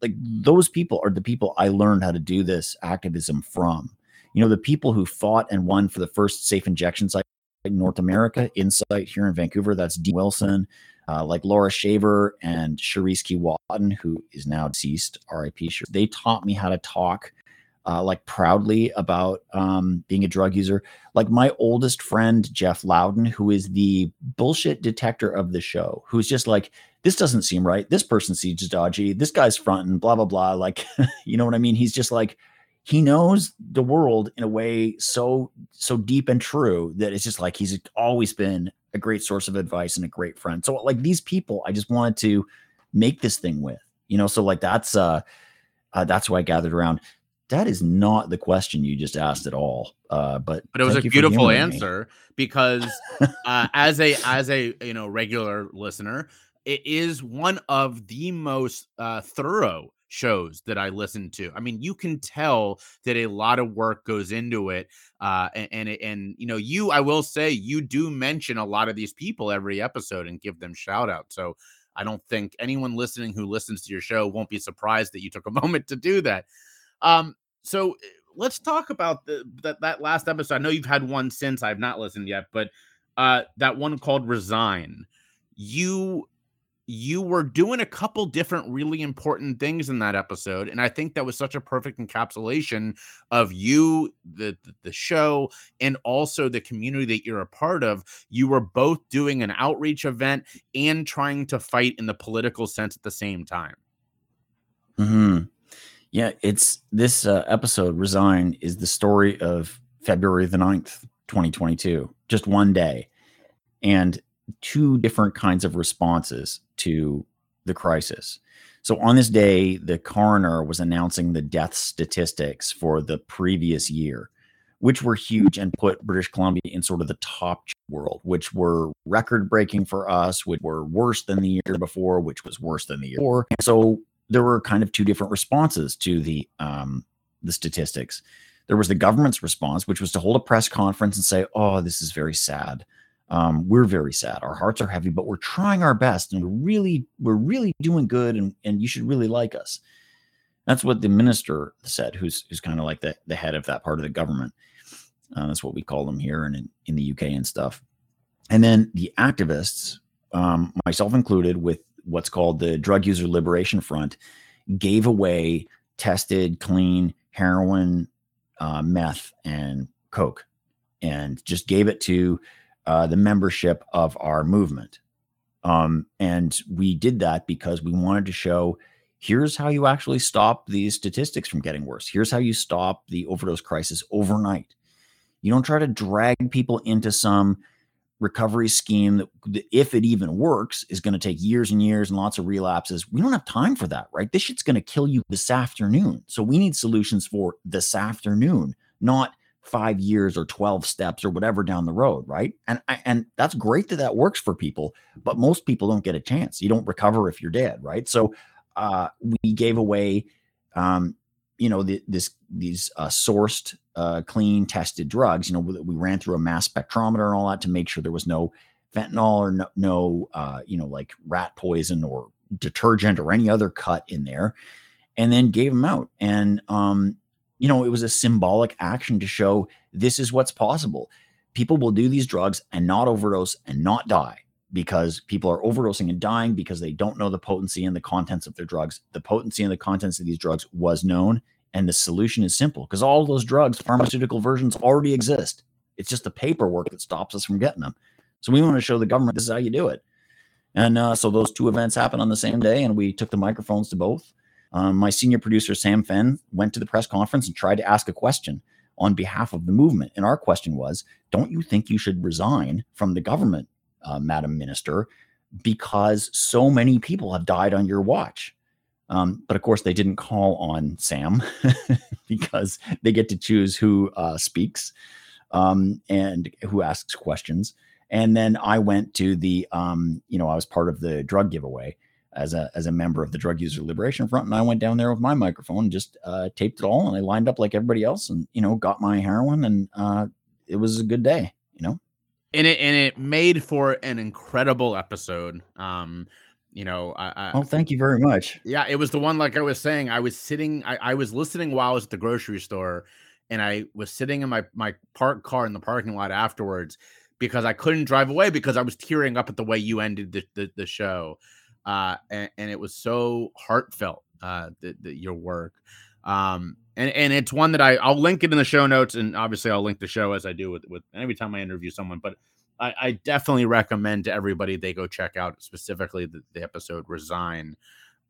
Like those people are the people I learned how to do this activism from. You know, the people who fought and won for the first safe injection site in North America, Insite here in Vancouver. That's Dean Wilson uh, like Laura Shaver and Cherise Key Watton, who is now deceased, RIP. They taught me how to talk uh, like proudly about um, being a drug user. Like my oldest friend, Jeff Loudon, who is the bullshit detector of the show, who's just like, this doesn't seem right. This person seems dodgy. This guy's fronting, blah, blah, blah. Like, [LAUGHS] you know what I mean? He's just like, he knows the world in a way so so deep and true that it's just like he's always been a great source of advice and a great friend. So like these people, I just wanted to make this thing with, you know. So like that's uh, uh that's why I gathered around. That is not the question you just asked at all. Uh, but but it was a beautiful answer me. because uh, [LAUGHS] as a as a you know regular listener, it is one of the most uh, thorough shows that I listen to. I mean, you can tell that a lot of work goes into it. Uh, and, and, and, you know, you, I will say, you do mention a lot of these people every episode and give them shout out. So I don't think anyone listening who listens to your show won't be surprised that you took a [LAUGHS] moment to do that. Um, so eh, let's talk about the that, that last episode. I know you've had one since I've not listened yet, but uh, that one called Resign. You you were doing a couple different really important things in that episode and i think that was such a perfect encapsulation of you the the show and also the community that you're a part of. You were both doing an outreach event and trying to fight in the political sense at the same time. Hmm yeah it's this uh, episode resign is the story of february the 9th 2022 just one day. And two different kinds of responses to the crisis. So on this day, the coroner was announcing the death statistics for the previous year, which were huge and put British Columbia in sort of the top world, which were record breaking for us, which were worse than the year before, which was worse than the year before. And So there were kind of two different responses to the um, the statistics. There was the government's response, which was to hold a press conference and say, "Oh, this is very sad." Um, we're very sad. Our hearts are heavy, but we're trying our best, and we're really we're really doing good, and and you should really like us. That's what the minister said, who's who's kind of like the the head of that part of the government. Uh, that's what we call them here and in, in the UK and stuff. And then the activists, um, myself included, with what's called the Drug User Liberation Front, gave away tested, clean heroin, uh, meth, and coke, and just gave it to uh, the membership of our movement. Um, and we did that because we wanted to show here's how you actually stop these statistics from getting worse. Here's how you stop the overdose crisis overnight. You don't try to drag people into some recovery scheme that, if it even works, is going to take years and years and lots of relapses. We don't have time for that, right? This shit's going to kill you this afternoon. So we need solutions for this afternoon, not five years or 12 steps or whatever down the road right? And and that's great that that works for people but most people don't get a chance. You don't recover if you're dead right? So uh, we gave away um, you know the, this these uh, sourced uh, clean tested drugs you know we ran through a mass spectrometer and all that to make sure there was no fentanyl or no, no uh, you know like rat poison or detergent or any other cut in there and then gave them out. And um, you know, it was a symbolic action to show this is what's possible. People will do these drugs and not overdose and not die because people are overdosing and dying because they don't know the potency and the contents of their drugs. The potency and the contents of these drugs was known, and the solution is simple because all those drugs, pharmaceutical versions, already exist. It's just the paperwork that stops us from getting them. So we want to show the government this is how you do it. And uh, so those two events happened on the same day, and we took the microphones to both. Um, my senior producer, Sam Fenn, went to the press conference and tried to ask a question on behalf of the movement. And our question was Don't you think you should resign from the government, uh, Madam Minister, because so many people have died on your watch? Um, but of course, they didn't call on Sam [LAUGHS] because they get to choose who uh, speaks um, and who asks questions. And then I went to the, um, you know, I was part of the drug giveaway as a as a member of the Drug User Liberation Front, and I went down there with my microphone and just uh, taped it all, and I lined up like everybody else, and you know, got my heroin, and uh, it was a good day, you know. And it and it made for an incredible episode. Um, you know, I, I oh, thank you very much. Yeah, it was the one like I was saying. I was sitting, I, I was listening while I was at the grocery store, and I was sitting in my my parked car in the parking lot afterwards because I couldn't drive away because I was tearing up at the way you ended the the, the show, uh, and, and, it was so heartfelt. Uh, the, your work, um, and and it's one that I I'll link it in the show notes, and obviously I'll link the show as I do with with every time I interview someone, but. I, I definitely recommend to everybody they go check out specifically the, the episode "Resign,"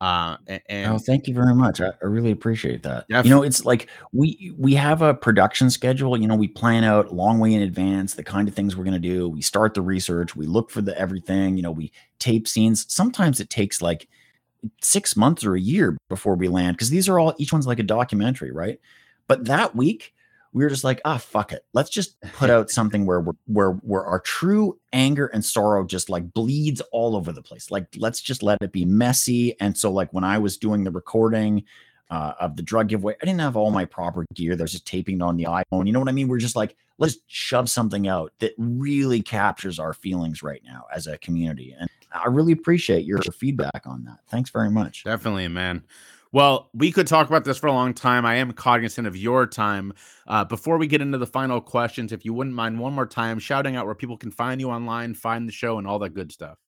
Uh, and, oh, thank you very much. I, I really appreciate that. You know, it's like we we have a production schedule. You know, we plan out long way in advance the kind of things we're going to do. We start the research. We look for the everything. You know, we tape scenes. Sometimes it takes like six months or a year before we land because these are all each one's like a documentary, right? But that week we were just like, ah, fuck it. Let's just put [LAUGHS] out something where we're, where where our true anger and sorrow just like bleeds all over the place. Like, let's just let it be messy. And so, like when I was doing the recording uh, of the drug giveaway, I didn't have all my proper gear. There's just taping on the iPhone. You know what I mean? We're just like, let's shove something out that really captures our feelings right now as a community. And I really appreciate your feedback on that. Thanks very much. Definitely, man. Well, we could talk about this for a long time. I am cognizant of your time. Uh, before we get into the final questions, if you wouldn't mind one more time shouting out where people can find you online, find the show, and all that good stuff.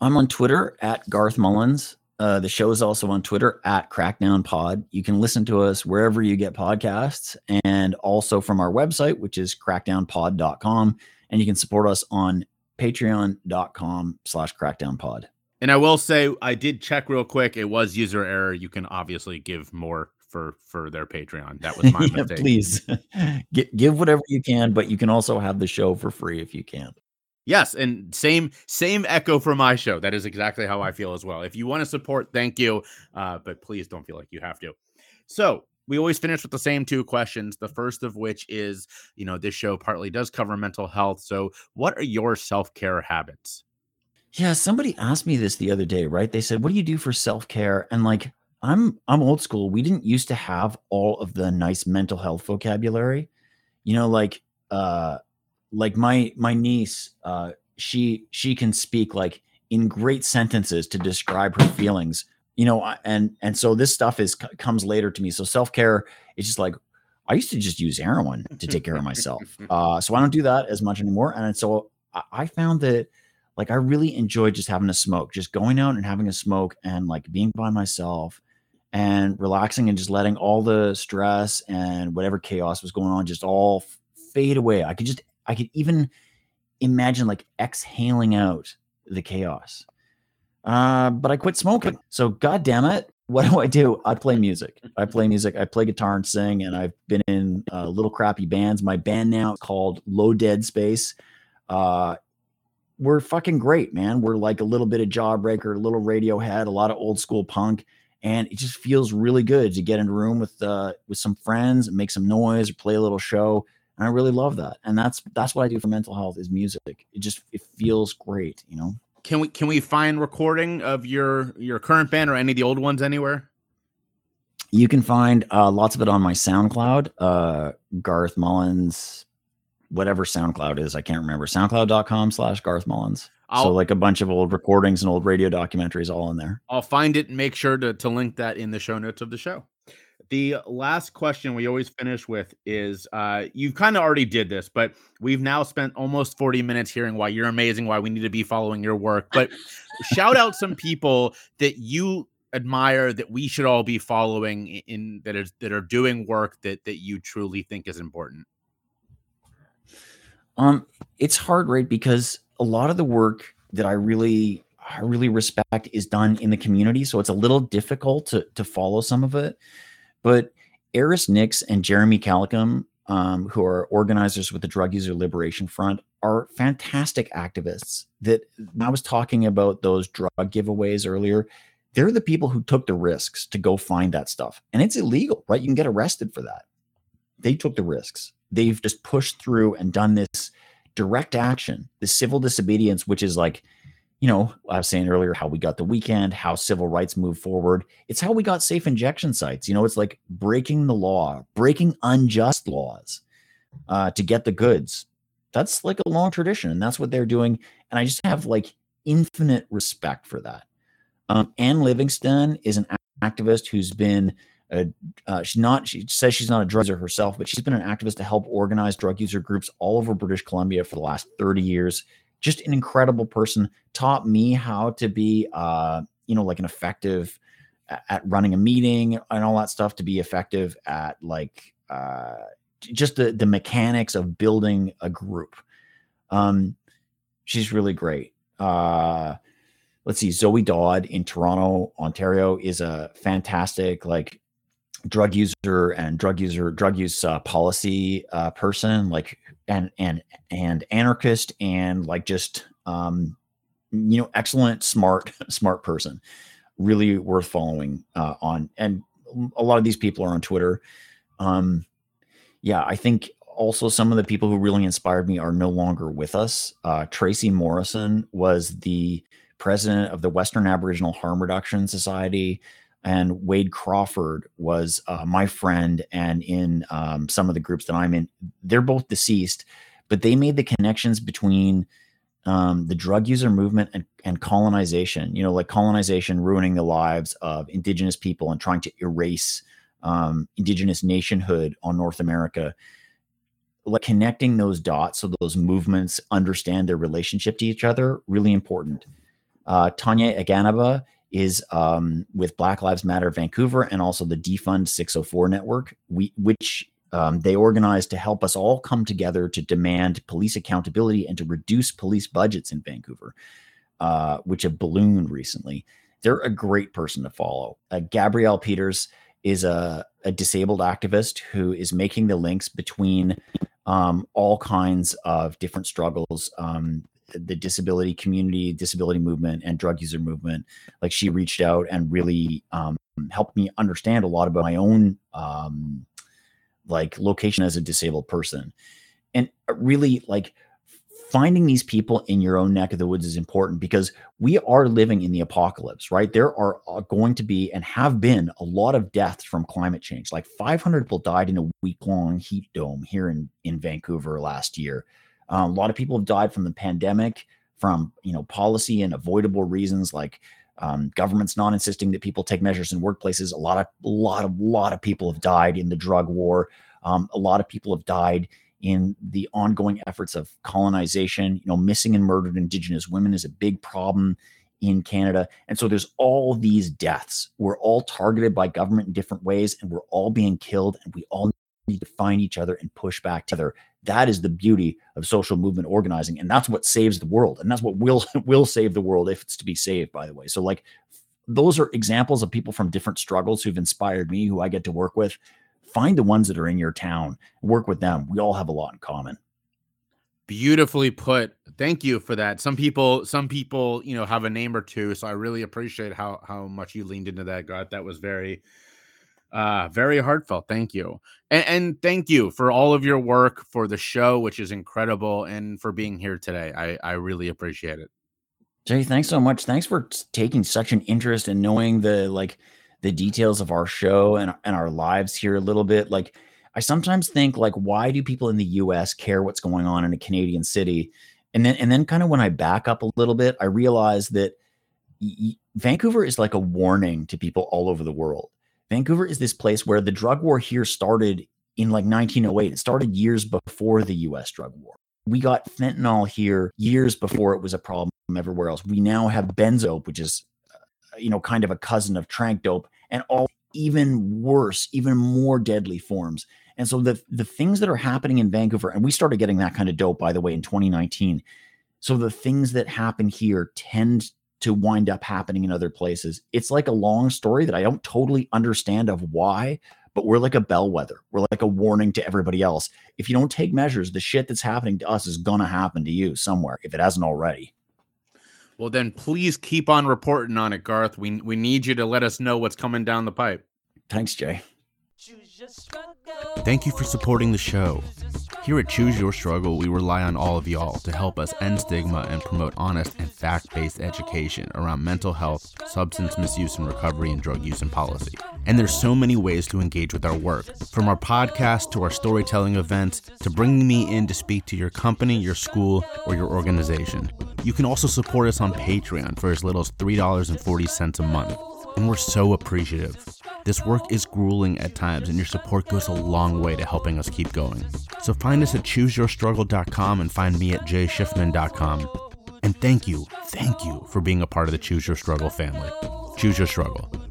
I'm on Twitter at Garth Mullins. Uh, the show is also on Twitter at Crackdown Pod. You can listen to us wherever you get podcasts and also from our website, which is crackdownpod.com. And you can support us on patreon.com slash crackdownpod. And I will say, I did check real quick. It was user error. You can obviously give more for for their Patreon. That was my [LAUGHS] yeah, mistake. Please give whatever you can, but you can also have the show for free if you can. Yes, and same same echo for my show. That is exactly how I feel as well. If you want to support, thank you, uh, but please don't feel like you have to. So we always finish with the same two questions. The first of which is, you know, this show partly does cover mental health. So, what are your self care habits? Yeah, somebody asked me this the other day, right? They said, "What do you do for self-care?" And like, I'm I'm old school. We didn't used to have all of the nice mental health vocabulary. You know, like uh like my my niece, uh she she can speak like in great sentences to describe her feelings. You know, and and so this stuff is comes later to me. So self-care is just like I used to just use heroin to take care of myself. [LAUGHS] Uh so I don't do that as much anymore. And so I, I found that like I really enjoyed just having a smoke, just going out and having a smoke and like being by myself and relaxing and just letting all the stress and whatever chaos was going on just all fade away. I could just I could even imagine like exhaling out the chaos. Uh, but I quit smoking. So god damn it, [LAUGHS] what do I do? I play music. I play music. I play guitar and sing, and I've been in uh, little crappy bands. My band now is called Low Dead Space. Uh, we're fucking great, man. We're like a little bit of Jawbreaker, a little Radiohead, a lot of old school punk, and it just feels really good to get in a room with uh with some friends and make some noise or play a little show. And I really love that. And that's that's what I do for mental health is music. It just it feels great, you know. Can we can we find recording of your your current band or any of the old ones anywhere? You can find uh, lots of it on my SoundCloud, uh, Garth Mullins whatever SoundCloud is. I can't remember. SoundCloud.com slash Garth Mullins. I'll, so like a bunch of old recordings and old radio documentaries all in there. I'll find it and make sure to, to link that in the show notes of the show. The last question we always finish with is uh, you've kind of already did this, but we've now spent almost 40 minutes hearing why you're amazing, why we need to be following your work. But [LAUGHS] shout out some people that you admire that we should all be following in that is that are doing work that that you truly think is important. Um, it's hard, right? Because a lot of the work that I really I really respect is done in the community, so it's a little difficult to to follow some of it. But Eris Nyx and Jeremy Kalicum, um, who are organizers with the Drug User Liberation Front, are fantastic activists. That I was talking about those drug giveaways earlier. They're the people who took the risks to go find that stuff, and it's illegal, right? You can get arrested for that. They took the risks they've just pushed through and done this direct action, the civil disobedience, which is like, you know, I was saying earlier how we got the weekend, how civil rights move forward. It's how we got safe injection sites. You know, it's like breaking the law, breaking unjust laws uh, to get the goods. That's like a long tradition, and that's what they're doing. And I just have like infinite respect for that. Um, Ann Livingston is an activist who's been a uh, she's not she says she's not a drug user herself but she's been an activist to help organize drug user groups all over british columbia for the last 30 years. Just an incredible person taught me how to be uh you know like an effective at running a meeting and all that stuff to be effective at like uh just the the mechanics of building a group. Um she's really great. Uh let's see zoe dodd in toronto ontario is a fantastic like drug user and drug user drug use uh, policy uh, person like and and and anarchist and like just um you know excellent smart [LAUGHS] smart person. Really worth following uh, on. And a lot of these people are on twitter. Um yeah i think also some of the people who really inspired me are no longer with us. Uh, tracy morrison was the president of the western aboriginal harm reduction society and Wade Crawford was uh, my friend, and in um, some of the groups that I'm in, they're both deceased, but they made the connections between um, the drug user movement and, and colonization. You know, like colonization ruining the lives of indigenous people and trying to erase um, indigenous nationhood on North America. Like connecting those dots so those movements understand their relationship to each other, really important. Uh, Tanya Aganaba is um, with Black Lives Matter Vancouver and also the Defund 604 network, we, which um, they organized to help us all come together to demand police accountability and to reduce police budgets in Vancouver, uh, which have ballooned recently. They're a great person to follow. Uh, Gabrielle Peters is a, a, disabled activist who is making the links between um, all kinds of different struggles. Um, the disability community, disability movement, and drug user movement. Like she reached out and really um, helped me understand a lot about my own um, like location as a disabled person, and uh, really like finding these people in your own neck of the woods is important because we are living in the apocalypse, right? There are uh, going to be and have been a lot of deaths from climate change. Like 500 people died in a week long heat dome here in, in Vancouver last year. Um, a lot of people have died from the pandemic, from you know policy and avoidable reasons like um, governments not insisting that people take measures in workplaces. A lot of, a lot of, lot of people have died in the drug war. Um, a lot of people have died in the ongoing efforts of colonization. You know, missing and murdered Indigenous women is a big problem in Canada. And so there's all these deaths. We're all targeted by government in different ways, and we're all being killed, and we all need to find each other and push back together. That is the beauty of social movement organizing, and that's what saves the world, and that's what will [LAUGHS] will save the world if it's to be saved. By the way, so like those are examples of people from different struggles who've inspired me, who I get to work with. Find the ones that are in your town, work with them. We all have a lot in common. Beautifully put. Thank you for that. Some people, some people, you know, have a name or two, so I really appreciate how how much you leaned into that. God, that was very uh, very heartfelt. Thank you. And, and, thank you for all of your work for the show, which is incredible, and for being here today. I, I really appreciate it. Jay, thanks so much. Thanks for taking such an interest in knowing the like the details of our show and, and our lives here a little bit. Like I sometimes think like why do people in the US care what's going on in a Canadian city? And then and then kind of when I back up a little bit, I realize that y- Vancouver is like a warning to people all over the world Vancouver is this place where the drug war here started in like 1908. It started years before the US drug war. We got fentanyl here years before it was a problem everywhere else. We now have benzo, which is, uh, you know, kind of a cousin of trank dope, and all even worse, even more deadly forms. And so the the things that are happening in Vancouver, and we started getting that kind of dope, by the way, in 2019. So the things that happen here tend to wind up happening in other places. It's like a long story that I don't totally understand of why, but we're like a bellwether. We're like a warning to everybody else. If you don't take measures, the shit that's happening to us is going to happen to you somewhere if it hasn't already. Well, then please keep on reporting on it, Garth. We we need you to let us know what's coming down the pipe. Thanks, Jay. Thank you for supporting the show. Here at Choose Your Struggle, we rely on all of y'all to help us end stigma and promote honest and fact based education around mental health, substance misuse and recovery, and drug use and policy. And there's so many ways to engage with our work, from our podcast to our storytelling events to bringing me in to speak to your company, your school, or your organization. You can also support us on Patreon for as little as $3.40 a month. And we're so appreciative. This work is grueling at times, and your support goes a long way to helping us keep going. So find us at chooseyourstruggle.com and find me at jayshifman.com. And thank you, thank you for being a part of the Choose Your Struggle family. Choose Your Struggle.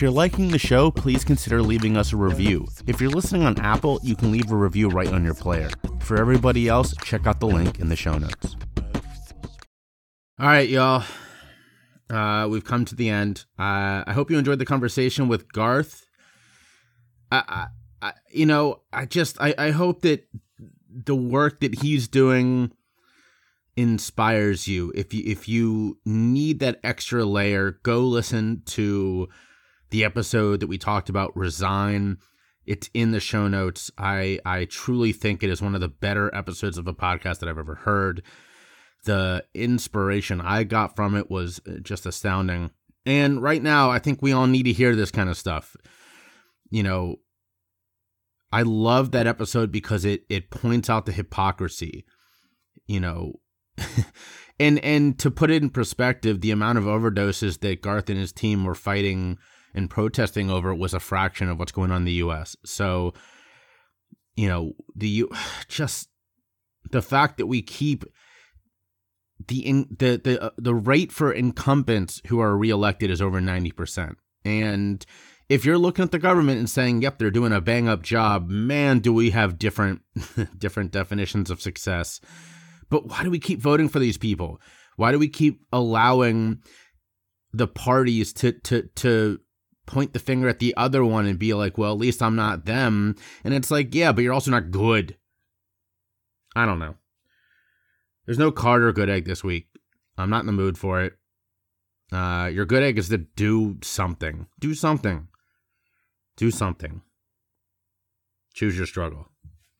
If you're liking the show, please consider leaving us a review. If you're listening on Apple, you can leave a review right on your player. For everybody else, check out the link in the show notes. All right, y'all. Uh, we've come to the end. Uh, I hope you enjoyed the conversation with Garth. I, I, I you know, I just, I, I hope that the work that he's doing inspires you. If you, if you need that extra layer, go listen to the episode that we talked about, Resign. It's in the show notes. I I truly think it is one of the better episodes of a podcast that I've ever heard. The inspiration I got from it was uh, just astounding. And right now, I think we all need to hear this kind of stuff. You know, I love that episode because it it points out the hypocrisy. You know, [LAUGHS] and and to put it in perspective, the amount of overdoses that Garth and his team were fighting and protesting over was a fraction of what's going on in the U.S. So, you know, the U [SIGHS] just the fact that we keep the in, the the uh, the rate for incumbents who are reelected is over ninety percent, and if you're looking at the government and saying, "Yep, they're doing a bang up job," man, do we have different [LAUGHS] different definitions of success? But why do we keep voting for these people? Why do we keep allowing the parties to to to point the finger at the other one and be like, well, at least I'm not them. And it's like, yeah, but you're also not good. I don't know. There's no Carter good egg this week. I'm not in the mood for it. Uh, your good egg is to do something. Do something. Do something. Choose your struggle.